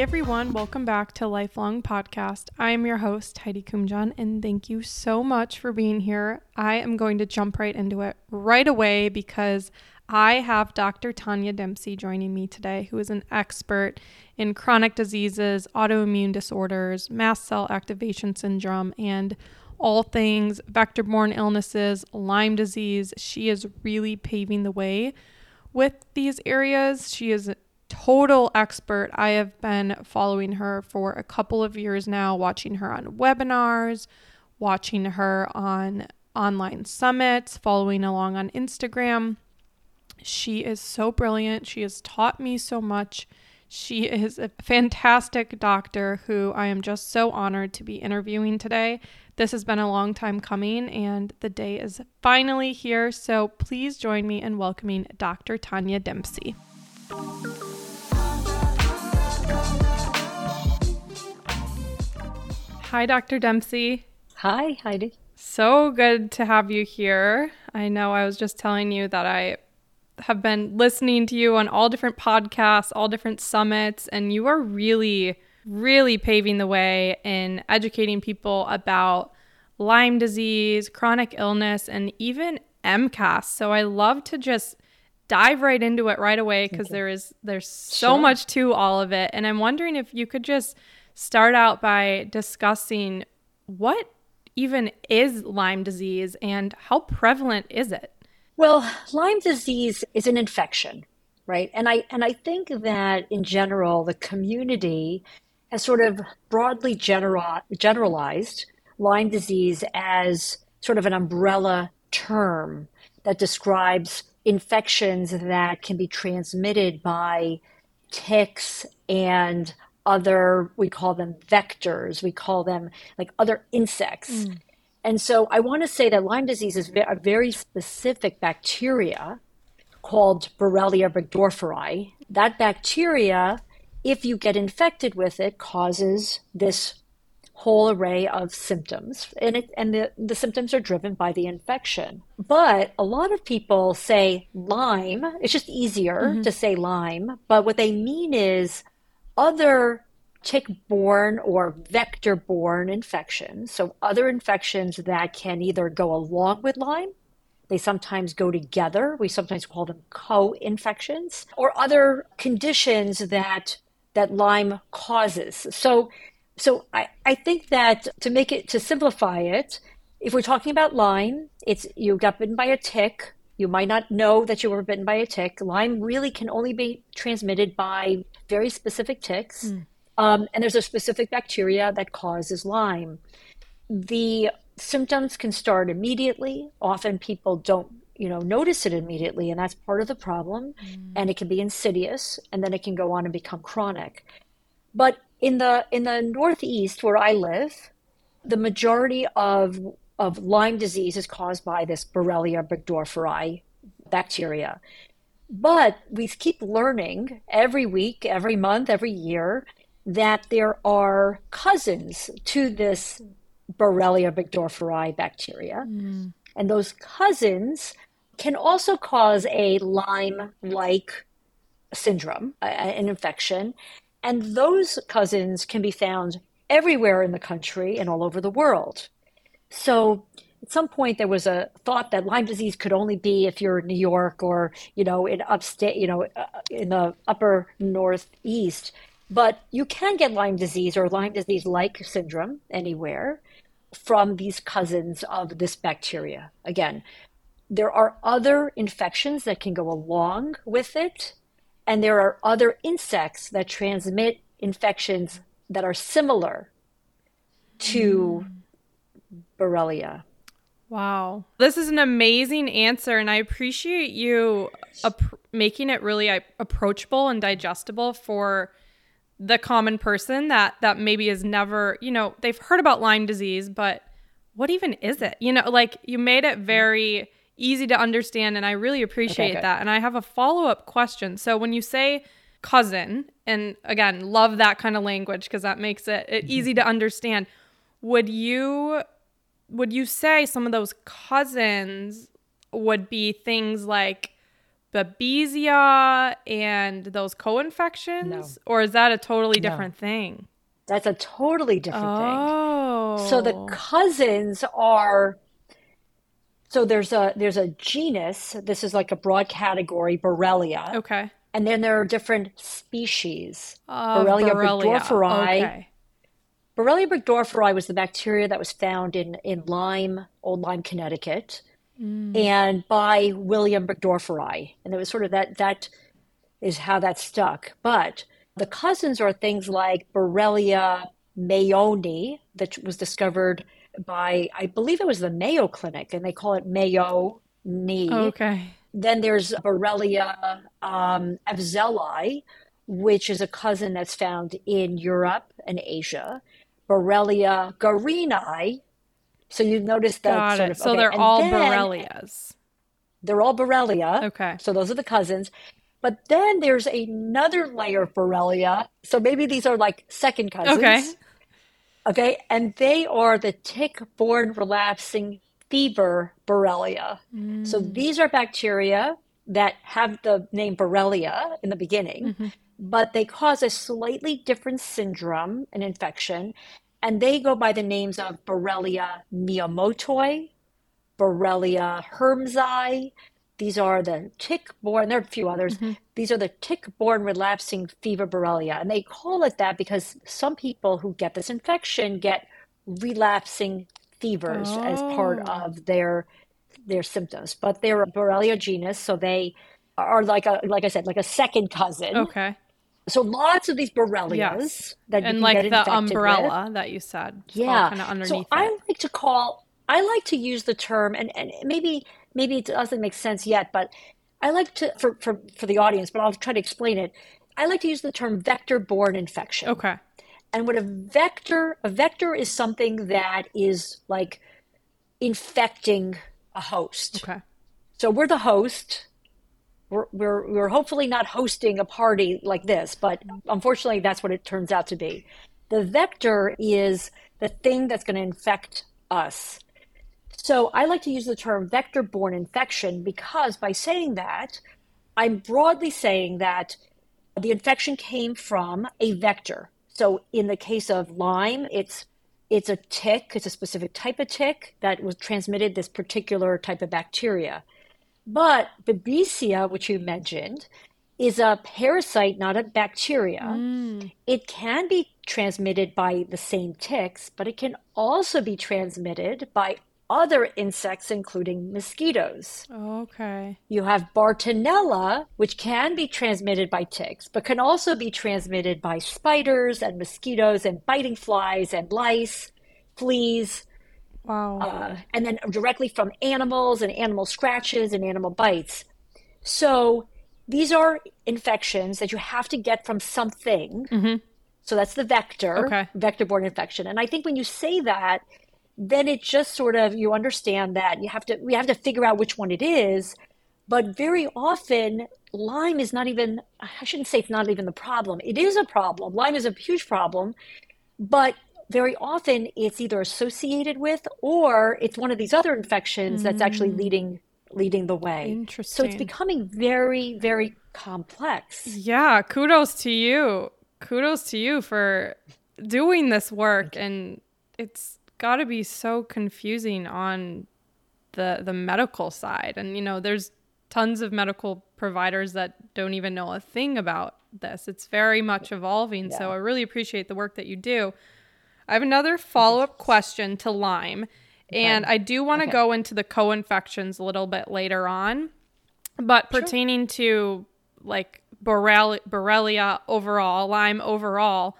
Hey everyone, welcome back to Lifelong Podcast. I am your host, Heidi Kumjan, and thank you so much for being here. I am going to jump right into it right away because I have Dr. Tania Dempsey joining me today, who is an expert in chronic diseases, autoimmune disorders, mast cell activation syndrome, and all things vector borne illnesses, Lyme disease. She is really paving the way with these areas. She is total expert. I have been following her for a couple of years now, watching her on webinars, watching her on online summits, following along on Instagram. She is so brilliant. She has taught me so much. She is a fantastic doctor who I am just so honored to be interviewing today. This has been a long time coming, and the day is finally here. So please join me in welcoming Dr. Tania Dempsey. Hi, Dr. Dempsey. Hi, Heidi. So good to have you here. I know I was just telling you that I have been listening to you on all different podcasts, all different summits, and you are really really paving the way in educating people about Lyme disease, chronic illness, and even MCAS. So I love to just dive right into it right away because there is there's so sure. much to all of it. And I'm wondering if you could just start out by discussing what even is Lyme disease and how prevalent is it? Well, Lyme disease is an infection, right? And I and I think that in general the community has sort of broadly general, generalized Lyme disease as sort of an umbrella term that describes infections that can be transmitted by ticks and other, we call them vectors, we call them like other insects. Mm. And so I want to say that Lyme disease is a very specific bacteria called Borrelia burgdorferi. That bacteria if you get infected with it, causes this whole array of symptoms. And, it, and the, the symptoms are driven by the infection. But a lot of people say Lyme. It's just easier mm-hmm. to say Lyme. But what they mean is other tick borne or vector borne infections. So, other infections that can either go along with Lyme they sometimes go together. We sometimes call them co infections or other conditions that that Lyme causes. So, so I, I think that to make it to simplify it, if we're talking about Lyme, it's you got bitten by a tick. You might not know that you were bitten by a tick. Lyme really can only be transmitted by very specific ticks, mm. um, and there's a specific bacteria that causes Lyme. The symptoms can start immediately. Often people don't you know notice it immediately and that's part of the problem mm. and it can be insidious and then it can go on and become chronic but in the in the northeast where i live the majority of of lyme disease is caused by this borrelia burgdorferi bacteria but we keep learning every week every month every year that there are cousins to this borrelia burgdorferi bacteria mm. and those cousins can also cause a Lyme like syndrome, an infection. And those cousins can be found everywhere in the country and all over the world. So at some point there was a thought that Lyme disease could only be if you're in New York or, you know, in upstate, you know, uh, in the upper northeast. But you can get Lyme disease or Lyme disease like syndrome anywhere from these cousins of this bacteria. Again, there are other infections that can go along with it, and there are other insects that transmit infections that are similar to mm. Borrelia. Wow. This is an amazing answer, and I appreciate you ap- making it really approachable and digestible for the common person that that maybe has never, you know, they've heard about Lyme disease, but what even is it? You know, like you made it very easy to understand. And I really appreciate okay, that. And I have a follow up question. So when you say cousin, and again, love that kind of language because that makes it, it mm-hmm. easy to understand. Would you would you say some of those cousins would be things like babesia and those co-infections or is that a totally different thing That's a totally different thing. oh So the cousins are so there's a there's a genus, this is like a broad category, Borrelia, okay and then there are different species. Of Borrelia Borrelia. burgdorferi. okay Borrelia burgdorferi was the bacteria that was found in in Lyme, Old Lyme, Connecticut, mm. and by William Burgdorferi. And it was sort of that that is how that stuck. But the cousins are things like Borrelia mayonii, that was discovered by, I believe it was the Mayo Clinic, and they call it Mayo knee. okay Then there's Borrelia um, afzelii, which is a cousin that's found in Europe and Asia. Borrelia garinii. So you notice that got sort it of so okay, they're and all then borrelias They're all Borrelia. okay So those are the cousins. But then there's another layer of Borrelia. So maybe these are like second cousins. Okay. Okay. And they are the tick-borne relapsing fever Borrelia. So Mm. these are bacteria that have the name Borrelia in the beginning, Mhm. but they cause a slightly different syndrome, an infection, and they go by the names of Borrelia miyamotoi, Borrelia hermsii. These are the tick-borne, there are a few others. Mhm. These are the tick-borne relapsing fever Borrelia. And they call it that because some people who get this infection get relapsing fevers as part Oh. of their their symptoms. But they're a Borrelia genus, so they are like a like I said, like a second cousin. okay So lots of these Borrelias Yes. that you and can like get the infected with. umbrella that you said Yeah. kind of So underneath I like to call, I like to use the term, and, and maybe maybe it doesn't make sense yet, but I like to for, for for the audience, but I'll try to explain it. I like to use the term vector-borne infection. okay And what a vector, a vector is something that is like infecting a host. okay So we're the host. We're, we're, we're hopefully not hosting a party like this, but unfortunately, that's what it turns out to be. The vector is the thing that's going to infect us. So I like to use the term vector borne infection because by saying that, I'm broadly saying that the infection came from a vector. So in the case of Lyme, it's it's a tick, it's a specific type of tick that was transmitted this particular type of bacteria. But Babesia, which you mentioned, is a parasite, not a bacteria. Mm. It can be transmitted by the same ticks, but it can also be transmitted by other insects, including mosquitoes. okay You have Bartonella, which can be transmitted by ticks, but can also be transmitted by spiders and mosquitoes and biting flies and lice, fleas, wow uh, and then directly from animals and animal scratches and animal bites. So these are infections that you have to get from something. Mhm. So that's the vector, Okay. vector-borne infection. And I think when you say that, then it just sort of you understand that you have to we have to figure out which one it is. But very often, Lyme is not even, I shouldn't say it's not even the problem. It is a problem. Lyme is a huge problem, but very often it's either associated with or it's one of these other infections that's actually mm. leading leading the way. Interesting. So it's becoming very, very complex. Yeah, kudos to you. Kudos to you for doing this work and it's got to be so confusing on the the medical side. And you know, there's tons of medical providers that don't even know a thing about this. It's very much evolving. So I really appreciate the work that you do. I have another follow-up question to Lyme. And I do want to Okay. go into the co-infections a little bit later on. But pertaining to like Borrelia, Borrelia overall, Lyme overall,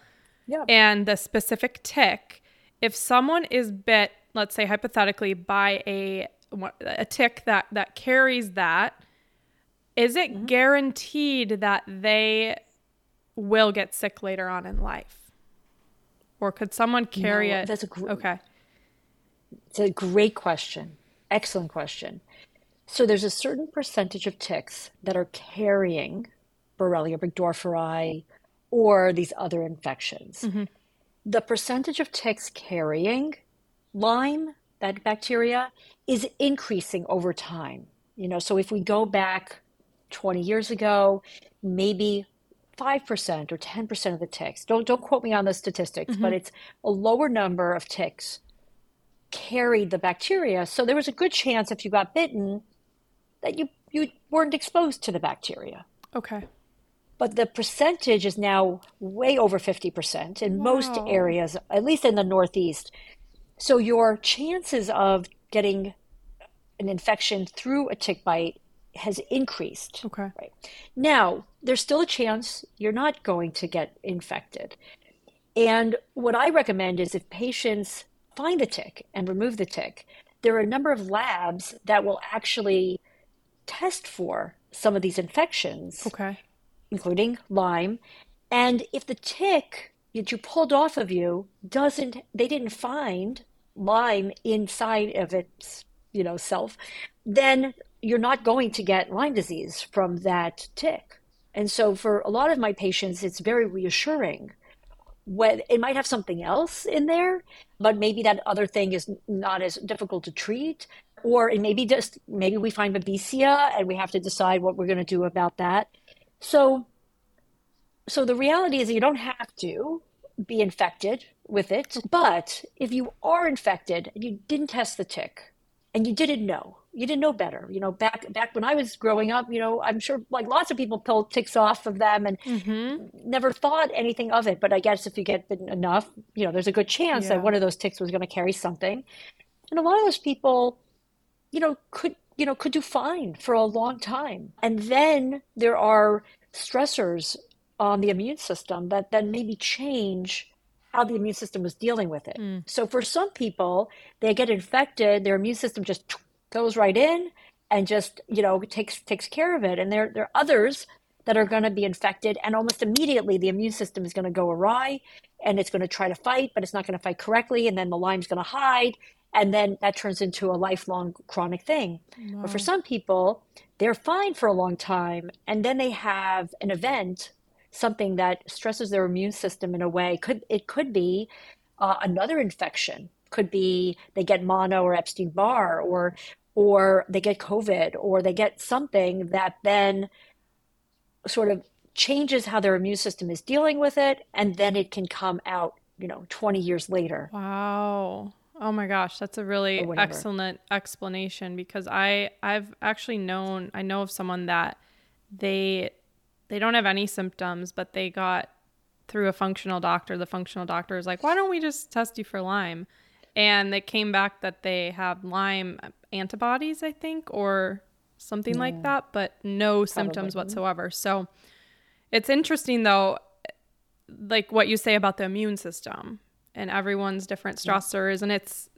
Yeah. and the specific tick, if someone is bit, let's say hypothetically, by a a tick that that carries that, is it Mm-hmm. guaranteed that they will get sick later on in life, or could someone carry No, it? that's a gr- okay. It's a great question. Excellent question. So there's a certain percentage of ticks that are carrying Borrelia burgdorferi or these other infections. The percentage of ticks carrying Lyme, that bacteria, is increasing over time. You know, so if we go back 20 years ago, maybe 5% or 10% of the ticks. Don't don't quote me on the statistics, mm-hmm. but it's a lower number of ticks carried the bacteria. So there was a good chance if you got bitten that you you weren't exposed to the bacteria. Okay. But the percentage is now way over 50% in wow. most areas, at least in the Northeast. So your chances of getting an infection through a tick bite has increased. Okay. Right. Now, there's still a chance you're not going to get infected. And what I recommend is if patients find the tick and remove the tick, there are a number of labs that will actually test for some of these infections. Okay. Including Lyme. And if the tick that you pulled off of you doesn't they didn't find Lyme inside of its, you know, self, then you're not going to get Lyme disease from that tick. And so for a lot of my patients, it's very reassuring. When it might have something else in there, but maybe that other thing is not as difficult to treat. Or it maybe just maybe we find babesia and we have to decide what we're going to do about that. So so the reality is that you don't have to be infected with it. But if you are infected and you didn't test the tick and you didn't know, you didn't know better. You know, back back when I was growing up, you know, I'm sure like lots of people pulled ticks off of them and mm-hmm. never thought anything of it. But I guess if you get enough, you know, there's a good chance yeah. that one of those ticks was going to carry something. And a lot of those people, you know, could you know could do fine for a long time. And then there are stressors on the immune system that then maybe change how the immune system was dealing with it. Mm. So for some people, they get infected, their immune system just goes right in and just you know takes takes care of it and there there are others that are going to be infected and almost immediately the immune system is going to go awry and it's going to try to fight but it's not going to fight correctly and then the lyme's going to hide and then that turns into a lifelong chronic thing wow. but for some people they're fine for a long time and then they have an event something that stresses their immune system in a way could it could be uh, another infection could be they get mono or Epstein Barr or or they get COVID or they get something that then sort of changes how their immune system is dealing with it. And then it can come out, you know, 20 years later. Wow. Oh my gosh, that's a really excellent explanation because I I've actually known I know of someone that they they don't have any symptoms but they got through a functional doctor. The functional doctor is like, "Why don't we just test you for Lyme?" And it came back that they have Lyme antibodies, I think, or something yeah. like that, but no Probably. symptoms whatsoever. So it's interesting though, like what you say about the immune system and everyone's different stressors. Yeah. And it's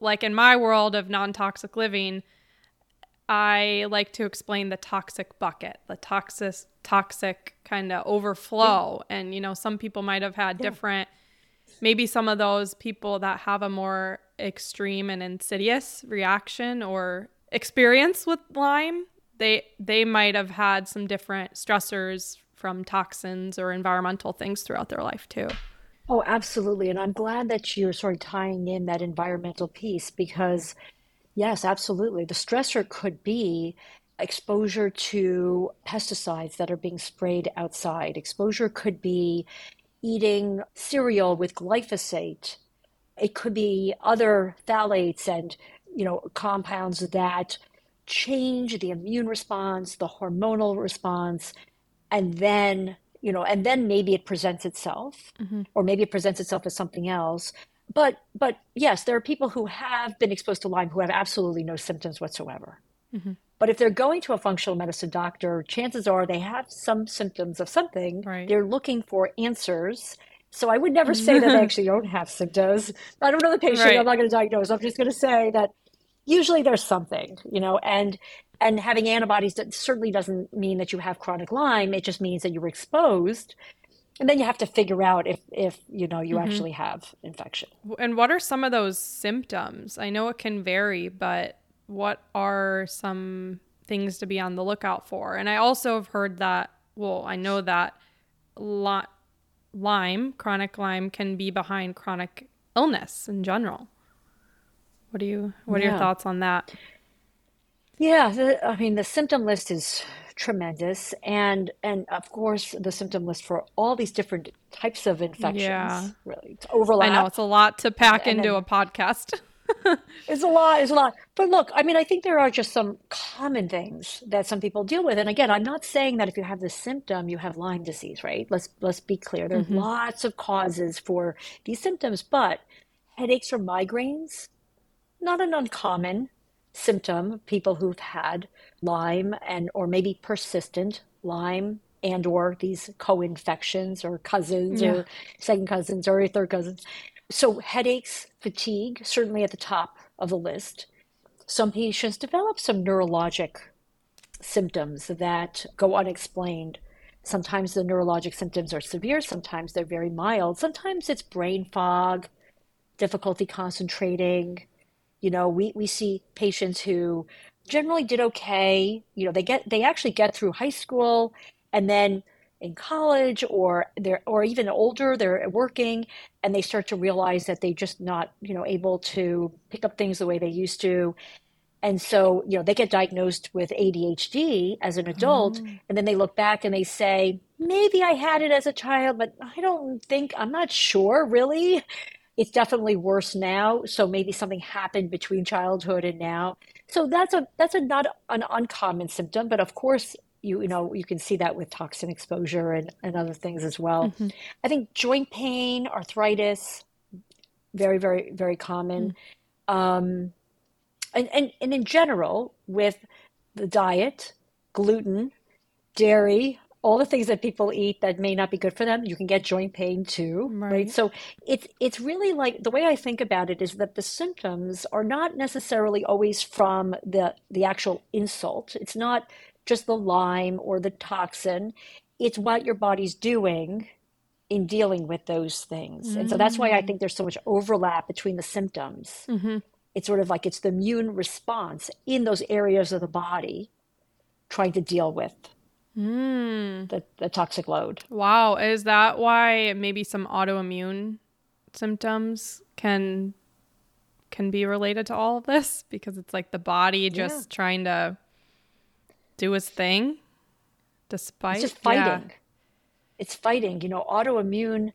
like in my world of non toxic living, I like to explain the toxic bucket, the toxic toxic kind of overflow. Yeah. And you know, some people might have had different maybe some of those people that have a more extreme and insidious reaction or experience with Lyme, they they might have had some different stressors from toxins or environmental things throughout their life too. Oh, absolutely. And I'm glad that you're sort of tying in that environmental piece because yes, absolutely. The stressor could be exposure to pesticides that are being sprayed outside. Exposure could be eating cereal with glyphosate. It could be other phthalates and you know compounds that change the immune response, the hormonal response, and then you know, and then maybe it presents itself, mm-hmm. or maybe it presents itself as something else. But but yes, there are people who have been exposed to Lyme who have absolutely no symptoms whatsoever. Mm-hmm. But if they're going to a functional medicine doctor, chances are they have some symptoms of something. Right. They're looking for answers. So I would never say that they actually don't have symptoms. I don't know the patient. Right. I'm not going to diagnose. I'm just going to say that usually there's something, you know, and and having antibodies that certainly doesn't mean that you have chronic Lyme. It just means that you were exposed. And then you have to figure out if, if you know you mm-hmm. actually have infection. And what are some of those symptoms? I know it can vary, but what are some things to be on the lookout for? And I also have heard that, well, I know that lot Lyme, chronic Lyme, can be behind chronic illness in general. What do you? What are yeah. your thoughts on that? Yeah, the, I mean, the symptom list is tremendous. And and of course the symptom list for all these different types of infections Yeah. really overlap. I know it's a lot to pack And into then a podcast. It's a lot, it's a lot. But look, I mean, I think there are just some common things that some people deal with. And again, I'm not saying that if you have this symptom, you have Lyme disease, right? Let's let's be clear. There are hmm lots of causes for these symptoms, but headaches or migraines, not an uncommon symptom. People who've had Lyme and or maybe persistent Lyme and or these co-infections or cousins Yeah. or second cousins or third cousins. So headaches, fatigue, certainly at the top of the list. Some patients develop some neurologic symptoms that go unexplained. Sometimes the neurologic symptoms are severe, sometimes they're very mild. Sometimes it's brain fog, difficulty concentrating. You know, we, we see patients who generally did okay. You know, they get they actually get through high school and then in college or they're or even older, they're working and they start to realize that they're just not, you know, able to pick up things the way they used to. And so, you know, they get diagnosed with ADHD as an adult, Oh. and then they look back and they say, maybe I had it as a child, but I don't think, I'm not sure really. It's definitely worse now. So maybe something happened between childhood and now. So that's a that's a not an uncommon symptom, but of course you you know you can see that with toxin exposure and, and other things as well. hmm I think joint pain, arthritis, very, very, very common. Um, and, and, and in general, with the diet, gluten, dairy, all the things that people eat that may not be good for them, you can get joint pain too, right? Right. So it's it's really like the way I think about it is that the symptoms are not necessarily always from the the actual insult. It's not just the Lyme or the toxin. It's what your body's doing in dealing with those things. And so that's why I Mm. think there's so much overlap between the symptoms. hmm It's sort of like it's the immune response in those areas of the body trying to deal with Mm. the, the toxic load. Wow. Is that why maybe some autoimmune symptoms can can be related to all of this? Because it's like the body Yeah. just trying to do its thing It's despite just yeah. fighting. It's fighting. You know, autoimmune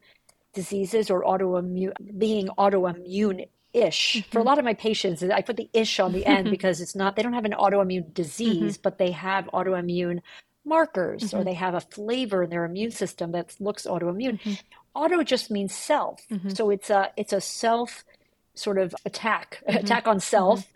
diseases or autoimmune being autoimmune-ish. For a hmm lot of my patients, I put the ish on the end because it's not, they don't have an autoimmune disease, but they have autoimmune markers or hmm they have a flavor in their immune system that looks autoimmune. hmm Auto just means self. hmm So it's a it's a self sort of attack, hmm attack on hmm self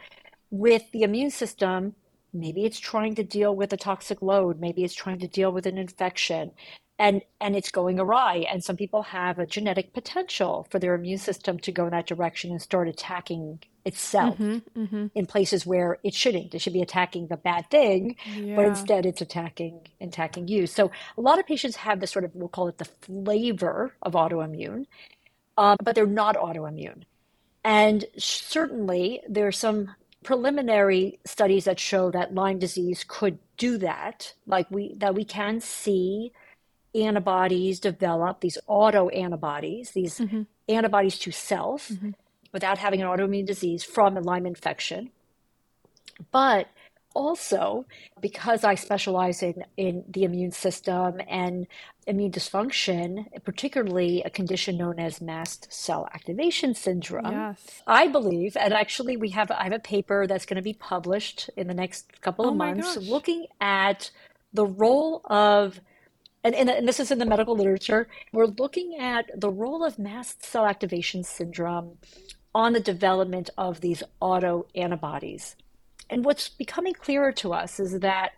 with the immune system. Maybe it's trying to deal with a toxic load. Maybe it's trying to deal with an infection. And and it's going awry. And some people have a genetic potential for their immune system to go in that direction and start attacking itself hmm hmm in places where it shouldn't. It should be attacking the bad thing, but instead it's attacking attacking you. So a lot of patients have this sort of we'll call it the flavor of autoimmune, um, but they're not autoimmune. And certainly there are some preliminary studies that show that Lyme disease could do that, like we that we can see antibodies develop, these auto antibodies, these hmm antibodies to self without having an autoimmune disease from a Lyme infection. But also, because I specialize in, in the immune system and immune dysfunction, particularly a condition known as mast cell activation syndrome, Yes. I believe, and actually we have I have a paper that's going to be published in the next couple Oh of my months gosh. looking at the role of and, and, and this is in the medical literature. We're looking at the role of mast cell activation syndrome on the development of these auto antibodies. And what's becoming clearer to us is that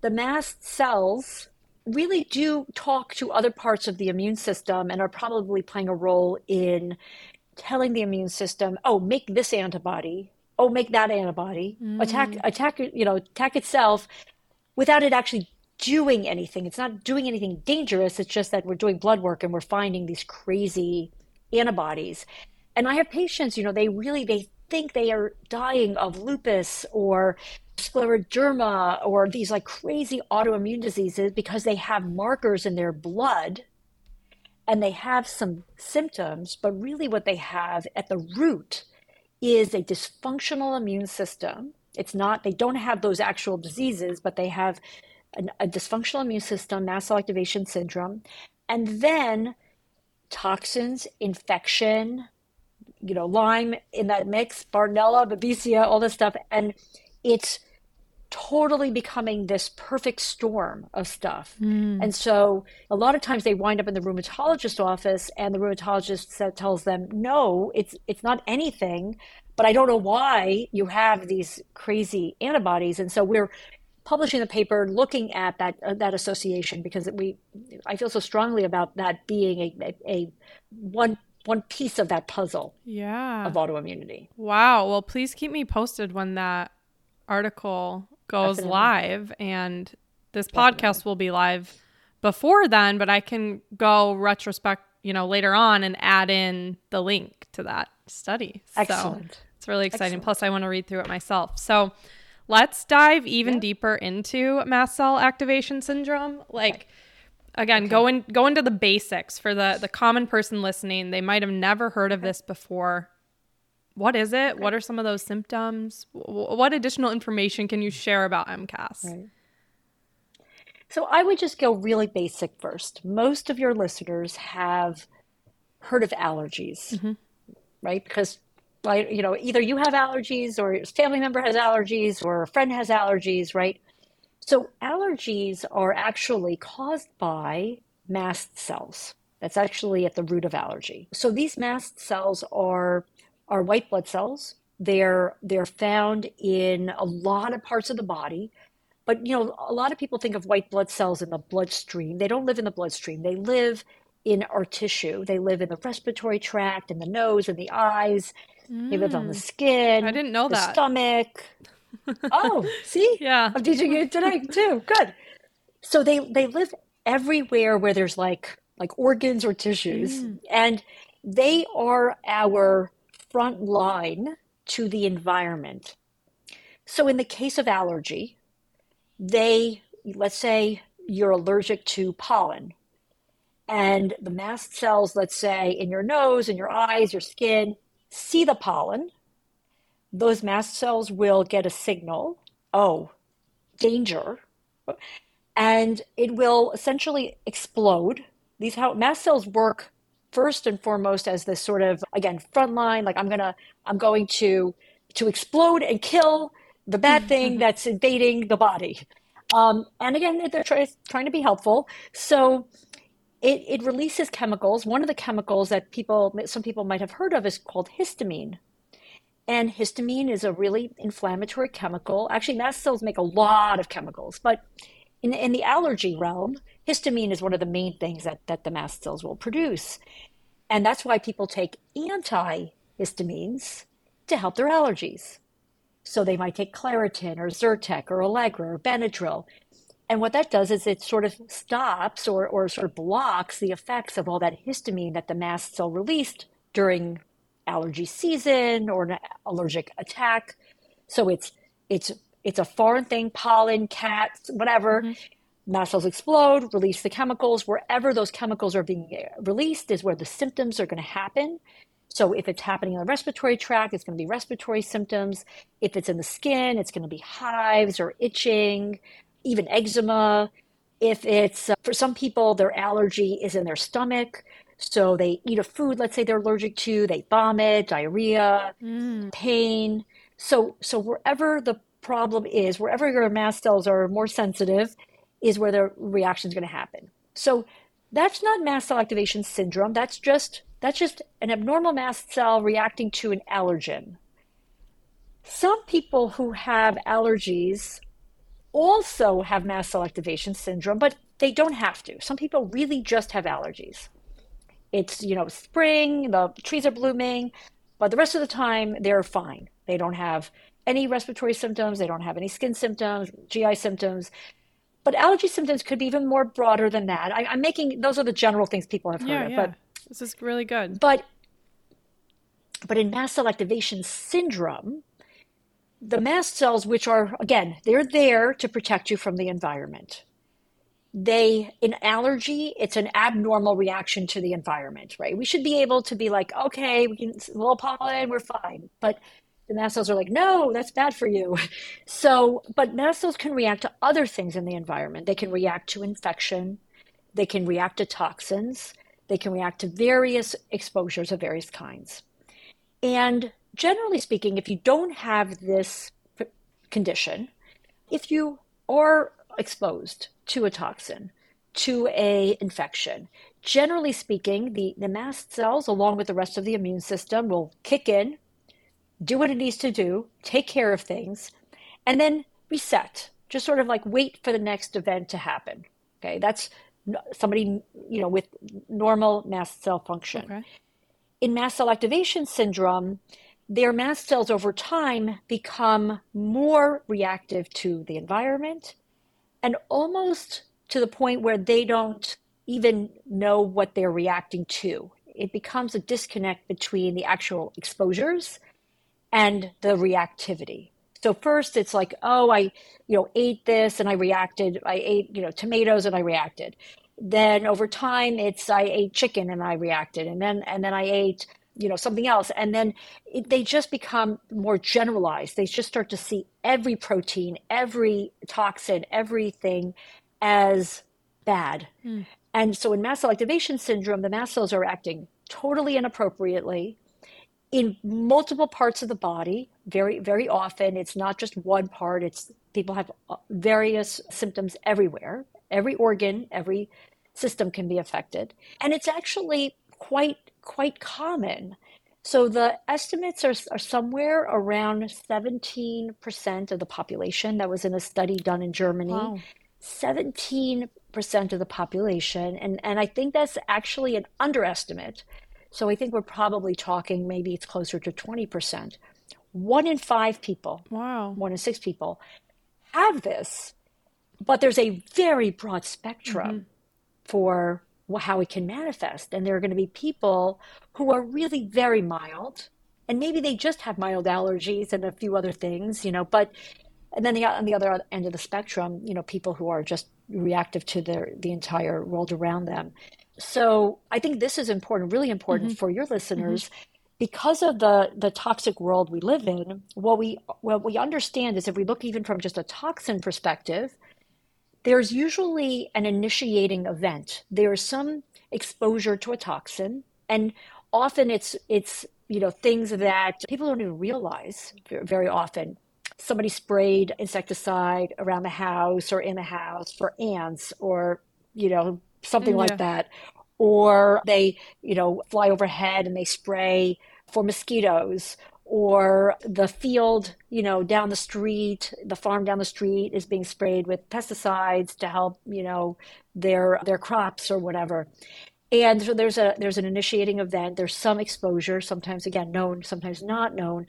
the mast cells really do talk to other parts of the immune system and are probably playing a role in telling the immune system, oh, make this antibody, oh, make that antibody, attack, Mm. attack, you know, attack itself without it actually doing anything. It's not doing anything dangerous. It's just that we're doing blood work and we're finding these crazy antibodies. And I have patients, you know, they really they think they are dying of lupus or scleroderma or these like crazy autoimmune diseases because they have markers in their blood and they have some symptoms, but really what they have at the root is a dysfunctional immune system. It's not, they don't have those actual diseases, but they have an, a dysfunctional immune system, mast cell activation syndrome, and then toxins, infection, you know, Lyme in that mix, Bartonella, Babesia, all this stuff. And it's totally becoming this perfect storm of stuff. Mm. And so a lot of times they wind up in the rheumatologist office and the rheumatologist tells them, no, it's, it's not anything, but I don't know why you have these crazy antibodies. And so we're publishing the paper looking at that uh, that association because we I feel so strongly about that being a, a, a one one piece of that puzzle yeah of autoimmunity. Wow. Well, please keep me posted when that article goes Definitely. live and this Definitely. podcast will be live before then, but I can go retrospect, you know, later on and add in the link to that study. Excellent. So it's really exciting. Excellent. Plus I want to read through it myself. So Let's dive even yeah. deeper into mast cell activation syndrome. Like okay. Again, okay. going in, go into the basics for the the common person listening. They might have never heard of this before. What is it? What are some of those symptoms? What additional information can you share about MCAS? Right. So I would just go really basic first. Most of your listeners have heard of allergies, mm-hmm. right? Because like you know either you have allergies or your family member has allergies or a friend has allergies right so allergies are actually caused by mast cells that's actually at the root of allergy so these mast cells are are white blood cells they're they're found in a lot of parts of the body but you know a lot of people think of white blood cells in the bloodstream they don't live in the bloodstream they live in our tissue they live in the respiratory tract in the nose and the eyes Mm. They live on the mm. skin. I didn't know the that. Stomach. Oh, see? Yeah. I'm teaching you today too. Good. So they they live everywhere where there's like like organs or tissues, mm. and they are our front line to the environment. So in the case of allergy, they let's say you're allergic to pollen and the mast cells let's say in your nose in your eyes your skin see the pollen, those mast cells will get a signal oh, danger. And it will essentially explode. These how mast cells work first and foremost as this sort of again frontline like i'm gonna i'm going to to explode and kill the bad thing that's invading the body um, and again they're try, trying to be helpful so it, it releases chemicals. One of the chemicals that people, some people might have heard of, is called histamine. And histamine is a really inflammatory chemical. Actually, mast cells make a lot of chemicals, but in, in the allergy realm, histamine is one of the main things that, that the mast cells will produce. And that's why people take antihistamines to help their allergies. So they might take Claritin or Zyrtec or Allegra or Benadryl and what that does is it sort of stops or, or sort of blocks the effects of all that histamine that the mast cell released during allergy season or an allergic attack. So it's it's it's a foreign thing, pollen, cats, whatever. Mm-hmm. Mast cells explode, release the chemicals. Wherever those chemicals are being released is where the symptoms are going to happen. So if it's happening in the respiratory tract, it's going to be respiratory symptoms. If it's in the skin, it's going to be hives or itching even eczema. If it's uh, for some people, their allergy is in their stomach. So they eat a food, let's say they're allergic to, they vomit, diarrhea, mm. pain. So, so wherever the problem is, wherever your mast cells are more sensitive, is where the reaction is going to happen. So that's not mast cell activation syndrome. That's just that's just an abnormal mast cell reacting to an allergen. Some people who have allergies also have mast cell activation syndrome, but they don't have to. Some people really just have allergies. It's, you know, spring, the trees are blooming, but the rest of the time they're fine. They don't have any respiratory symptoms, they don't have any skin symptoms, GI symptoms. But allergy symptoms could be even more broader than that. I, am making those are the general things people have heard yeah, of. Yeah. But this is really good. But but in mast cell activation syndrome, the mast cells, which are, again, they're there to protect you from the environment. They, an allergy, it's an abnormal reaction to the environment, right? We should be able to be like, okay, we can, little pollen, we're fine. But the mast cells are like, no, that's bad for you. So, but mast cells can react to other things in the environment. They can react to infection, they can react to toxins, they can react to various exposures of various kinds. And generally speaking, if you don't have this condition, if you are exposed to a toxin, to a infection, generally speaking, the, the mast cells, along with the rest of the immune system, will kick in, do what it needs to do, take care of things, and then reset. Just sort of like wait for the next event to happen. Okay, that's somebody you know with normal mast cell function. Okay. In mast cell activation syndrome, their mast cells over time become more reactive to the environment and almost to the point where they don't even know what they're reacting to. It becomes a disconnect between the actual exposures and the reactivity. So first it's like, oh, I, you know, ate this and I reacted. I ate, you know, tomatoes and I reacted. Then over time it's I ate chicken and I reacted. And then and then I ate, you know, something else. And then it, they just become more generalized. They just start to see every protein, every toxin, everything as bad. Mm. And so in mast cell activation syndrome, the mast cells are acting totally inappropriately in multiple parts of the body very very often it's not just one part it's people have uh, various symptoms everywhere every organ every system can be affected and it's actually quite quite common so the estimates are, are somewhere around 17% of the population that was in a study done in germany wow. 17% of the population and, and i think that's actually an underestimate so I think we're probably talking maybe it's closer to 20%. One in five people, wow, one in six people have this, but there's a very broad spectrum mm-hmm. for how it can manifest. And there are going to be people who are really very mild, and maybe they just have mild allergies and a few other things, you know, but and then the, on the other end of the spectrum, you know, people who are just reactive to their the entire world around them. So I think this is important, really important mm-hmm. for your listeners. Mm-hmm. Because of the, the toxic world we live in, what we what we understand is if we look even from just a toxin perspective, there's usually an initiating event. There is some exposure to a toxin, and often it's it's you know things that people don't even realize very often. Somebody sprayed insecticide around the house or in the house for ants, or you know something yeah. like that. Or they, you know, fly overhead and they spray for mosquitoes or the field, you know, down the street, the farm down the street is being sprayed with pesticides to help, you know, their their crops or whatever. And so there's a there's an initiating event, there's some exposure, sometimes again known, sometimes not known.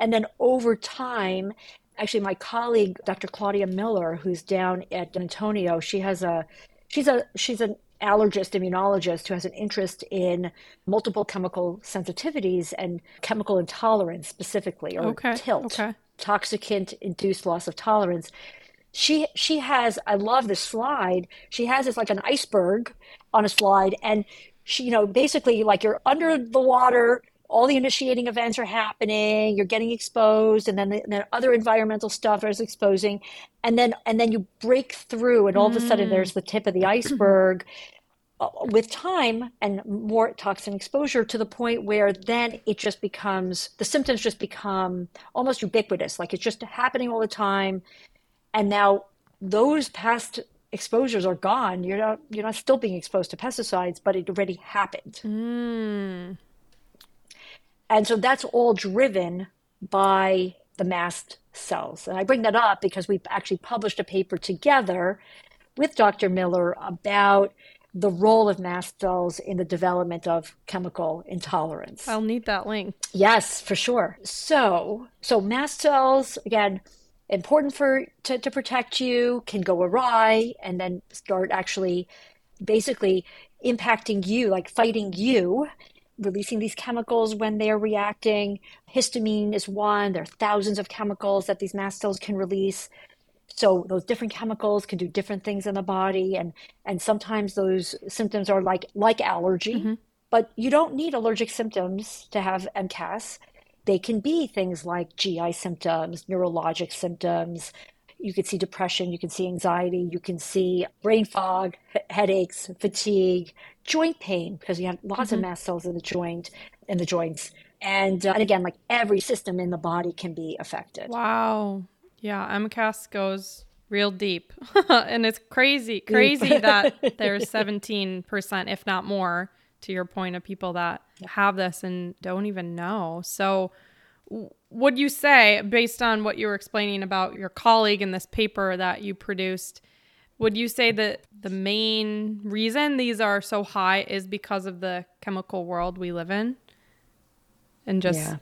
And then over time, actually my colleague Dr. Claudia Miller, who's down at Antonio, she has a she's a she's an allergist immunologist who has an interest in multiple chemical sensitivities and chemical intolerance specifically or okay. tilt okay. toxicant induced loss of tolerance she she has i love this slide she has this like an iceberg on a slide and she you know basically like you're under the water all the initiating events are happening you're getting exposed and then, the, then other environmental stuff is exposing and then and then you break through and all mm. of a sudden there's the tip of the iceberg uh, with time and more toxin exposure to the point where then it just becomes the symptoms just become almost ubiquitous like it's just happening all the time and now those past exposures are gone you're not you're not still being exposed to pesticides but it already happened mm. And so that's all driven by the mast cells. And I bring that up because we actually published a paper together with Dr. Miller about the role of mast cells in the development of chemical intolerance. I'll need that link. Yes, for sure. So, so mast cells again important for to, to protect you can go awry and then start actually basically impacting you like fighting you releasing these chemicals when they are reacting. Histamine is one. There are thousands of chemicals that these mast cells can release. So those different chemicals can do different things in the body, and and sometimes those symptoms are like like allergy. Mm-hmm. But you don't need allergic symptoms to have MCAS. they can be things like GI symptoms, neurologic symptoms. You can see depression, you can see anxiety, you can see brain fog, headaches, fatigue, joint pain because you have lots mm-hmm. of mast cells in the joint in the joints. And, uh, and again, like every system in the body can be affected. Wow. Yeah, MCAS goes real deep. and it's crazy, crazy that there's 17%, if not more, to your point of people that have this and don't even know. So, would you say, based on what you were explaining about your colleague in this paper that you produced, would you say that the main reason these are so high is because of the chemical world we live in? And just, yeah.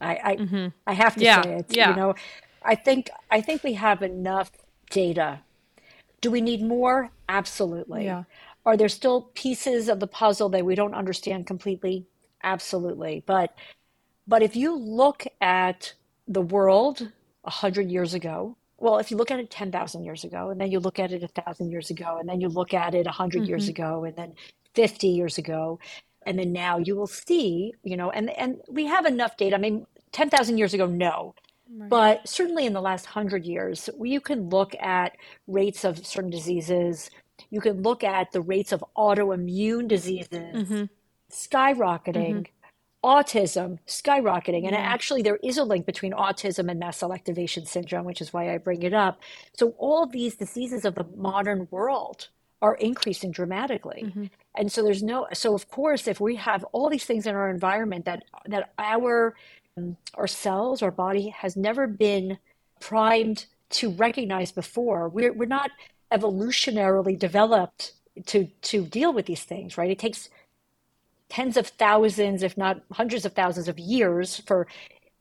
I, I, mm-hmm. I have to yeah. say it. Yeah. You know, I think, I think we have enough data. Do we need more? Absolutely. Yeah. Are there still pieces of the puzzle that we don't understand completely? Absolutely. But but if you look at the world 100 years ago, well, if you look at it 10,000 years ago, and then you look at it 1,000 years ago, and then you look at it 100 mm-hmm. years ago, and then 50 years ago, and then now you will see, you know, and, and we have enough data. I mean, 10,000 years ago, no. Right. But certainly in the last 100 years, you can look at rates of certain diseases, you can look at the rates of autoimmune diseases mm-hmm. skyrocketing, mm-hmm. Autism skyrocketing. And actually, there is a link between autism and mast cell activation syndrome, which is why I bring it up. So, all these diseases of the modern world are increasing dramatically. Mm-hmm. And so there's no so of course if we have all these things in our environment that that our um, our cells, our body has never been primed to recognize before. We're we're not evolutionarily developed to to deal with these things, right? It takes tens of thousands, if not hundreds of thousands of years for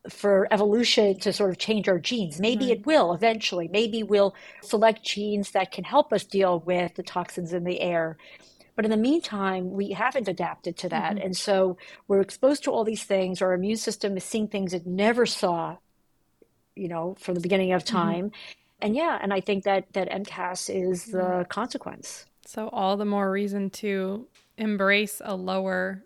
for evolution to sort of change our genes. Maybe right. it will eventually. Maybe we'll select genes that can help us deal with the toxins in the air. But in the meantime, we haven't adapted to that. Mm-hmm. And so we're exposed to all these things. Our immune system is seeing things it never saw, you know, from the beginning of mm-hmm. time. Mm-hmm and yeah, and I think that that MCAS is the consequence. So all the more reason to embrace a lower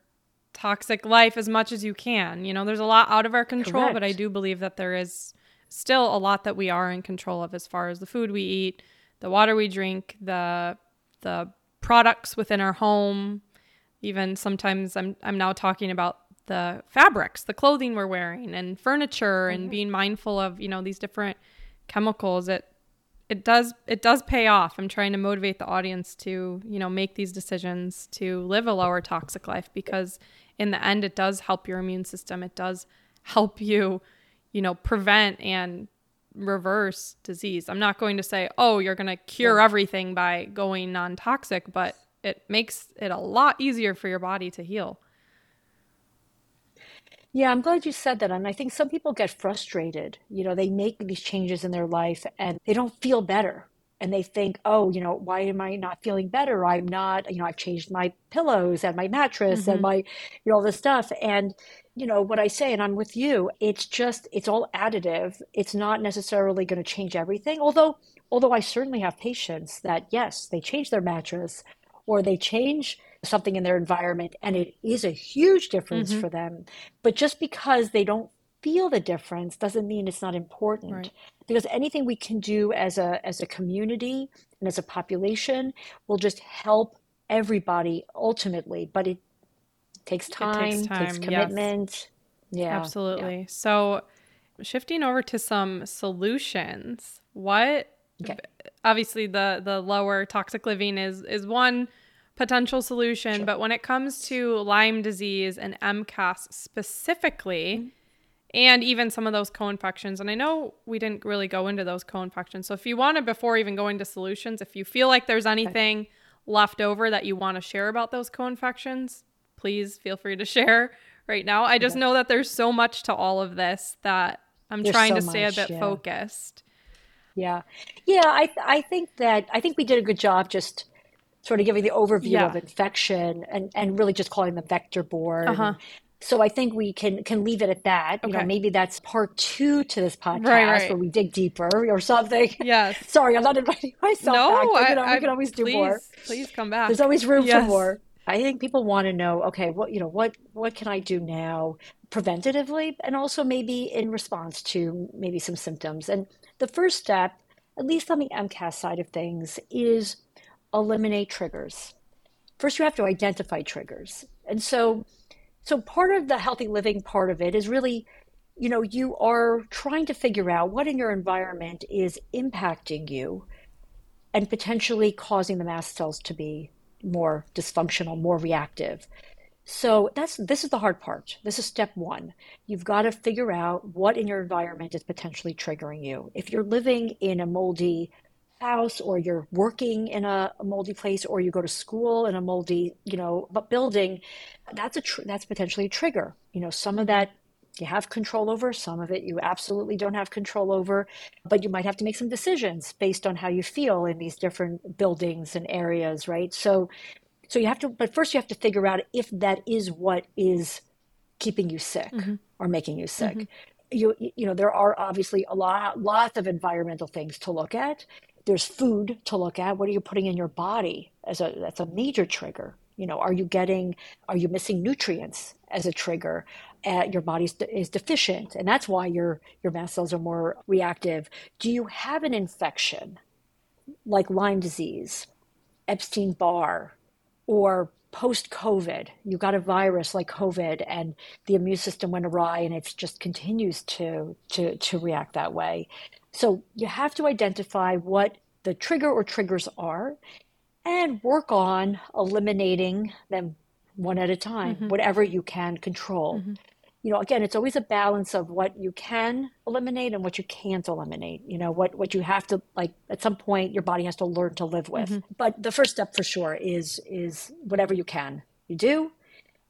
toxic life as much as you can. You know, there's a lot out of our control, Correct. but I do believe that there is still a lot that we are in control of as far as the food we eat, the water we drink, the the products within our home. Even sometimes I'm I'm now talking about the fabrics, the clothing we're wearing and furniture and mm-hmm. being mindful of, you know, these different chemicals it it does it does pay off. I'm trying to motivate the audience to you know make these decisions to live a lower toxic life because in the end it does help your immune system. It does help you you know prevent and reverse disease. I'm not going to say oh you're going to cure everything by going non-toxic but it makes it a lot easier for your body to heal yeah, I'm glad you said that. And I think some people get frustrated. You know, they make these changes in their life and they don't feel better. And they think, oh, you know, why am I not feeling better? I'm not, you know, I've changed my pillows and my mattress mm-hmm. and my, you know, all this stuff. And, you know, what I say, and I'm with you, it's just, it's all additive. It's not necessarily going to change everything. Although, although I certainly have patients that, yes, they change their mattress or they change something in their environment and it is a huge difference mm-hmm. for them. But just because they don't feel the difference doesn't mean it's not important. Right. Because anything we can do as a as a community and as a population will just help everybody ultimately. But it takes time, it takes, time, takes commitment. Yes. Yeah. Absolutely. Yeah. So shifting over to some solutions, what okay. obviously the the lower toxic living is is one potential solution. Sure. But when it comes to Lyme disease and MCAS specifically, mm-hmm. and even some of those co-infections, and I know we didn't really go into those co-infections. So if you want to, before even going to solutions, if you feel like there's anything okay. left over that you want to share about those co-infections, please feel free to share right now. I just okay. know that there's so much to all of this that I'm there's trying so to stay much, a bit yeah. focused. Yeah. Yeah, I I think that I think we did a good job just sort of giving the overview yeah. of infection and, and really just calling them vector borne. Uh-huh. So I think we can can leave it at that. Okay. You know, maybe that's part two to this podcast right, right. where we dig deeper or something. Yes. Sorry, I'm not inviting myself no, back. But, you know, I, we can always do more. Please come back. There's always room yes. for more. I think people want to know, okay, what you know, what what can I do now preventatively and also maybe in response to maybe some symptoms. And the first step, at least on the MCAS side of things, is eliminate triggers. First you have to identify triggers. And so so part of the healthy living part of it is really you know, you are trying to figure out what in your environment is impacting you and potentially causing the mast cells to be more dysfunctional, more reactive. So that's this is the hard part. This is step 1. You've got to figure out what in your environment is potentially triggering you. If you're living in a moldy house or you're working in a, a moldy place or you go to school in a moldy, you know, but building, that's a tr- that's potentially a trigger. You know, some of that you have control over. Some of it you absolutely don't have control over, but you might have to make some decisions based on how you feel in these different buildings and areas, right? So, so you have to, but first you have to figure out if that is what is keeping you sick mm-hmm. or making you sick. Mm-hmm. You, you know, there are obviously a lot, lots of environmental things to look at. There's food to look at. What are you putting in your body as a, that's a major trigger. You know, are you getting, are you missing nutrients as a trigger? uh, your body is deficient, and that's why your your mast cells are more reactive. Do you have an infection like Lyme disease, Epstein Barr, or post COVID? You got a virus like COVID, and the immune system went awry, and it just continues to to to react that way. So you have to identify what the trigger or triggers are, and work on eliminating them one at a time, mm-hmm. whatever you can control. Mm-hmm you know, again, it's always a balance of what you can eliminate and what you can't eliminate. You know, what what you have to like at some point your body has to learn to live with. Mm-hmm. But the first step for sure is is whatever you can, you do.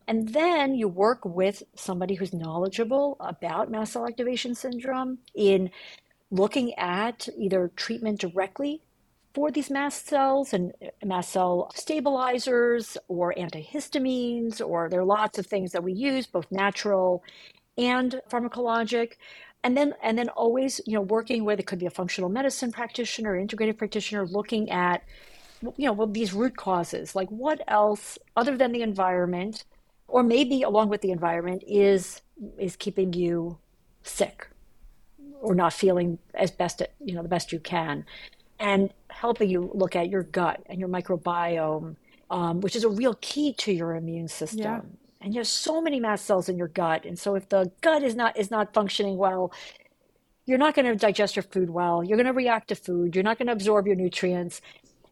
And then you work with somebody who's knowledgeable about mast cell activation syndrome in looking at either treatment directly for these mast cells and uh, mast cell stabilizers or antihistamines, or there are lots of things that we use, both natural and pharmacologic. And then, and then always, you know, working with it could be a functional medicine practitioner, integrative practitioner, looking at, you know, well, these root causes, like what else other than the environment, or maybe along with the environment, is is keeping you sick or not feeling as best you know the best you can and helping you look at your gut and your microbiome, um, which is a real key to your immune system. Yeah. And you have so many mast cells in your gut, and so if the gut is not is not functioning well, you're not going to digest your food well. You're going to react to food. You're not going to absorb your nutrients.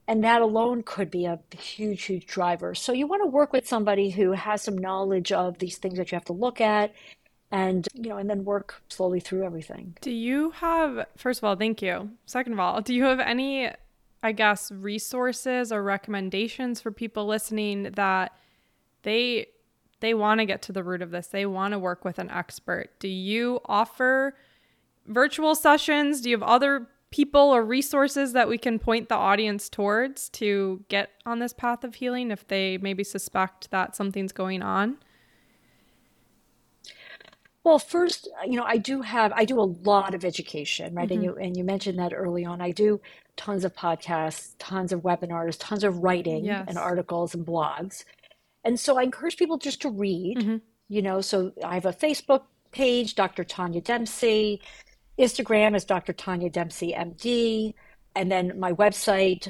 And that alone could be a huge, huge driver. So you want to work with somebody who has some knowledge of these things that you have to look at and you know and then work slowly through everything. Do you have first of all thank you. Second of all do you have any i guess resources or recommendations for people listening that they they want to get to the root of this they want to work with an expert? Do you offer virtual sessions? Do you have other people or resources that we can point the audience towards to get on this path of healing if they maybe suspect that something's going on well, first, you know, I do have I do a lot of education, right? And mm-hmm. you and you mentioned that early on. I do tons of podcasts, tons of webinars, tons of writing Yes. and articles and blogs. And so I encourage people just to read, Mm-hmm. you know, so I have a Facebook page, Dr. Tania Dempsey. Instagram is Dr. Tania Dempsey MD. And then my website,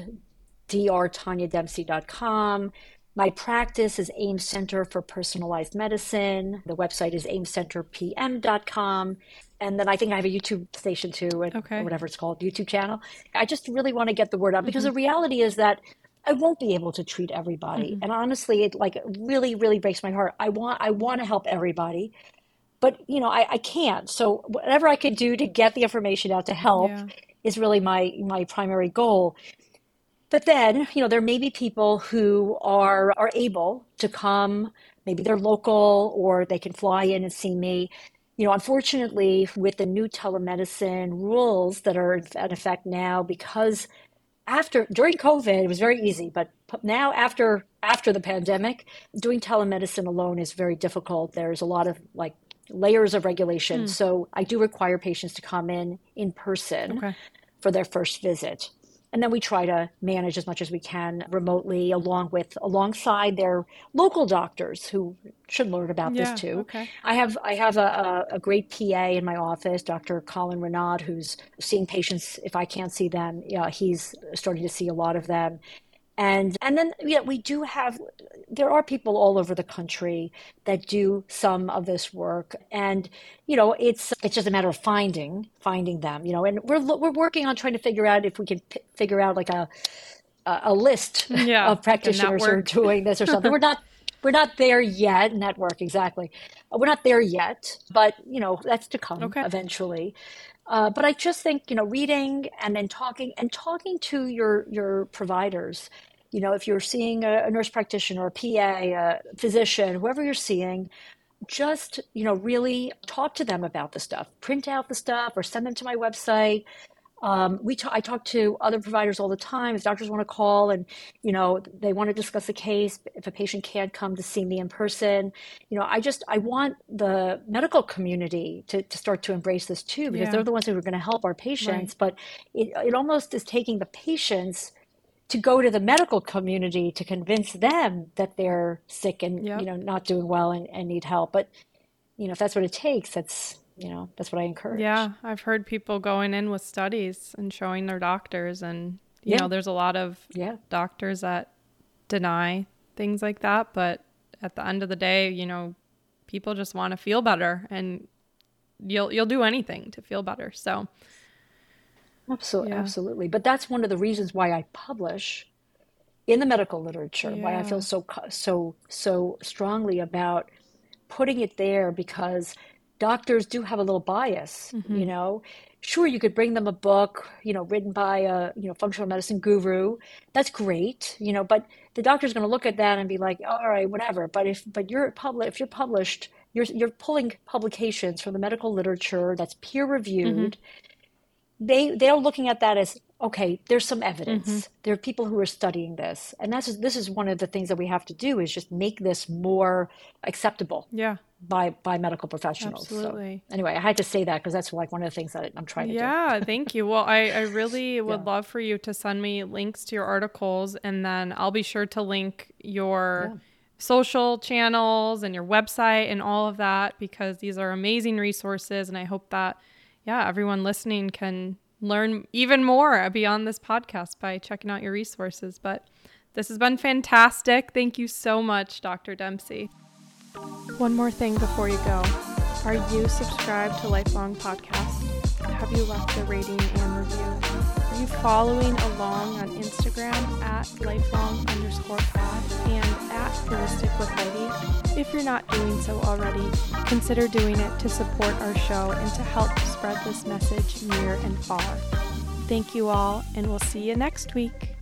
drtaniadempsey.com. My practice is AIM Center for Personalized Medicine. The website is aimcenterpm.com. And then I think I have a YouTube station too, okay. or whatever it's called, YouTube channel. I just really want to get the word out because mm-hmm. the reality is that I won't be able to treat everybody. Mm-hmm. And honestly, it like really, really breaks my heart. I want I want to help everybody, but you know, I, I can't. So whatever I could do to get the information out to help yeah. is really my my primary goal. But then, you know, there may be people who are are able to come, maybe they're local or they can fly in and see me. You know, unfortunately, with the new telemedicine rules that are in effect now, because after during COVID, it was very easy, but now after after the pandemic, doing telemedicine alone is very difficult. There's a lot of like layers of regulation. Mm. So I do require patients to come in in person okay. for their first visit. And then we try to manage as much as we can remotely along with alongside their local doctors who should learn about Yeah. this too Okay. i have i have a, a, great pa in my office dr colin renaud who's seeing patients if i can't see them yeah, he's starting to see a lot of them and and then yeah we do have there are people all over the country that do some of this work. And you know it's it's just a matter of finding finding them you know and we're we're working on trying to figure out if we can p- figure out like a a, a list Yeah, of practitioners who are doing this or something. We're not we're not there yet network exactly Uh, we're not there yet but you know that's to come Okay. eventually uh, but I just think you know reading and then talking and talking to your your providers. You know, if you're seeing a, a nurse practitioner, a PA, a physician, whoever you're seeing, just you know really talk to them about the stuff. Print out the stuff or send them to my website. Um, we ta- I talk to other providers all the time. If doctors want to call and you know they want to discuss a case, if a patient can't come to see me in person, you know I just I want the medical community to, to start to embrace this too because Yeah. they're the ones who are going to help our patients. But it it almost is taking the patients to go to the medical community to convince them that they're sick and Yep. you know not doing well and, and need help. But you know if that's what it takes, that's you know that's what I encourage. Yeah, I've heard people going in with studies and showing their doctors, and you Yeah. know, there's a lot of Yeah. doctors that deny things like that. But at the end of the day, you know, people just want to feel better, and you'll you'll do anything to feel better. So Absolutely, Yeah. absolutely. But that's one of the reasons why I publish in the medical literature, why I feel so so so strongly about putting it there because doctors do have a little bias, Mm-hmm. you know. Sure, you could bring them a book, you know, written by a, you know, functional medicine guru. That's great, you know, but the doctor's going to look at that and be like, "All right, whatever." But if but you're public if you're published, you're you're pulling publications from the medical literature that's peer reviewed they they're looking at that as okay there's some evidence mm-hmm. there are people who are studying this and that's this is one of the things that we have to do is just make this more acceptable yeah, by by medical professionals Absolutely. so anyway i had to say that because that's like one of the things that i'm trying to do yeah. Thank you. Well, I I really would Yeah. love for you to send me links to your articles, and then I'll be sure to link your. Yeah. social channels and your website and all of that because these are amazing resources and I hope that yeah everyone listening can learn even more beyond this podcast by checking out your resources. But this has been fantastic. Thank you so much Dr. Dempsey. One more thing before you go. Are you subscribed to Lifelong Podcast have you left a rating and review you following along on Instagram at lifelong underscore pod and at holistic with Heidi? If you're not doing so already, consider doing it to support our show and to help spread this message near and far. Thank you all, and we'll see you next week.